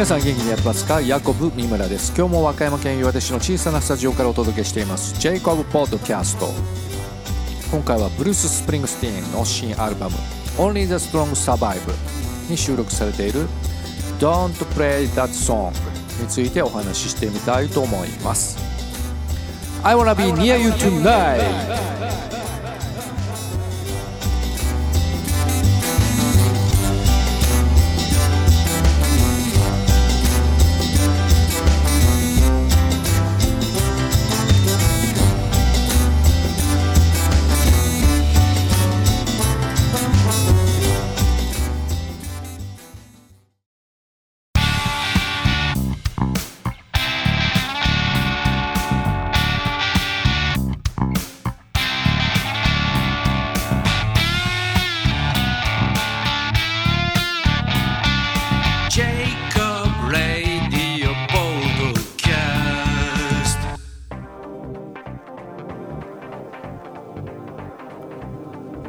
皆さん元気にやってますか？ヤコブ三村です。今日も和歌山県岩出市の小さなスタジオからお届けしています。ジェイコブポッドキャスト今回はブルース・スプリングスティーンの新アルバム Only the Strong Survive に収録されている Don't Play That Song についてお話ししてみたいと思います。I wanna be near you tonight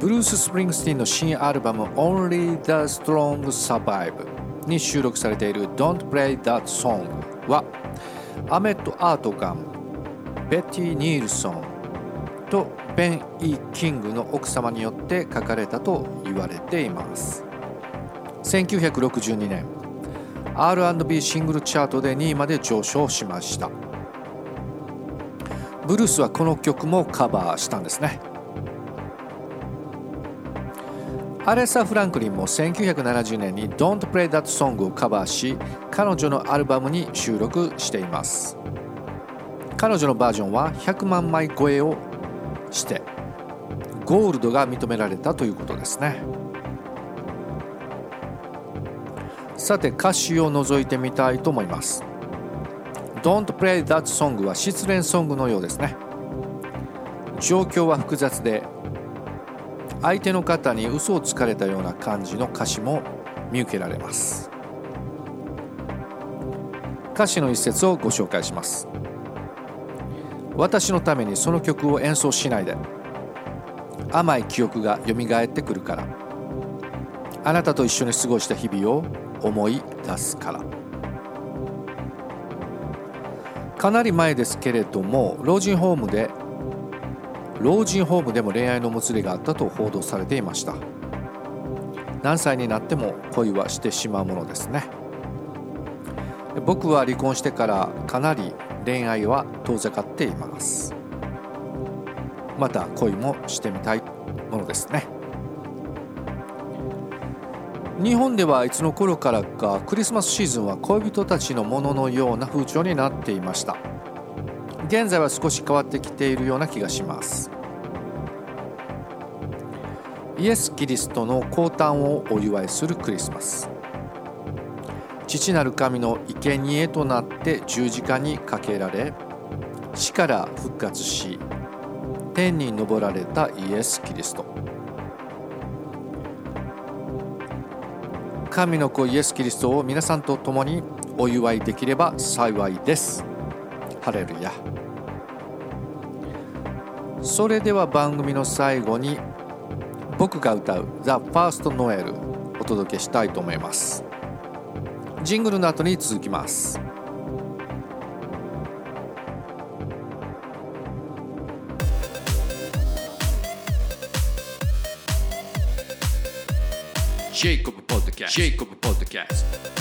ブルース・スプリングスティンの新アルバム Only the Strong Survive に収録されている Don't Play That Song はアメット・アートガン、ベティ・ニールソンとベン・イ・キングの奥様によって書かれたと言われています。1962年 R&B シングルチャートで2位まで上昇しました。ブルースはこの曲もカバーしたんですね。アレッサ・フランクリンも1970年に Don't Play That Song をカバーし彼女のアルバムに収録しています。彼女のバージョンは100万枚超えをしてゴールドが認められたということですね。さて歌詞を覗いてみたいと思います。Don't Play That Song は失恋ソングのようですね。状況は複雑で相手の方に嘘をつかれたような感じの歌詞も見受けられます。歌詞の一節をご紹介します。私のためにその曲を演奏しないで。甘い記憶がよみがえってくるから。あなたと一緒に過ごした日々を思い出すから。かなり前ですけれども老人ホームで老人ホームでも恋愛のもつれがあったと報道されていました。何歳になっても恋はしてしまうものですね。僕は離婚してからかなり恋愛は遠ざかっています。また恋もしてみたいものですね。日本ではいつの頃からかクリスマスシーズンは恋人たちのもののような風潮になっていました。現在は少し変わってきているような気がします。イエス・キリストの降誕をお祝いするクリスマス。父なる神の生贄となって十字架にかけられ死から復活し天に昇られたイエス・キリスト。神の子イエス・キリストを皆さんと共にお祝いできれば幸いです。ハレルヤそれでは番組の最後に僕が歌う「The First Noel」お届けしたいと思います。ジングルの後に続きます。ジェイコブポッドキャスト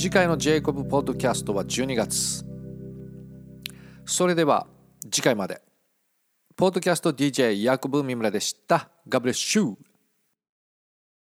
次回のジェイコブポッドキャストは12月。それでは次回まで。ポッドキャスト DJ ヤコブミムラでした。ガブレッシュ。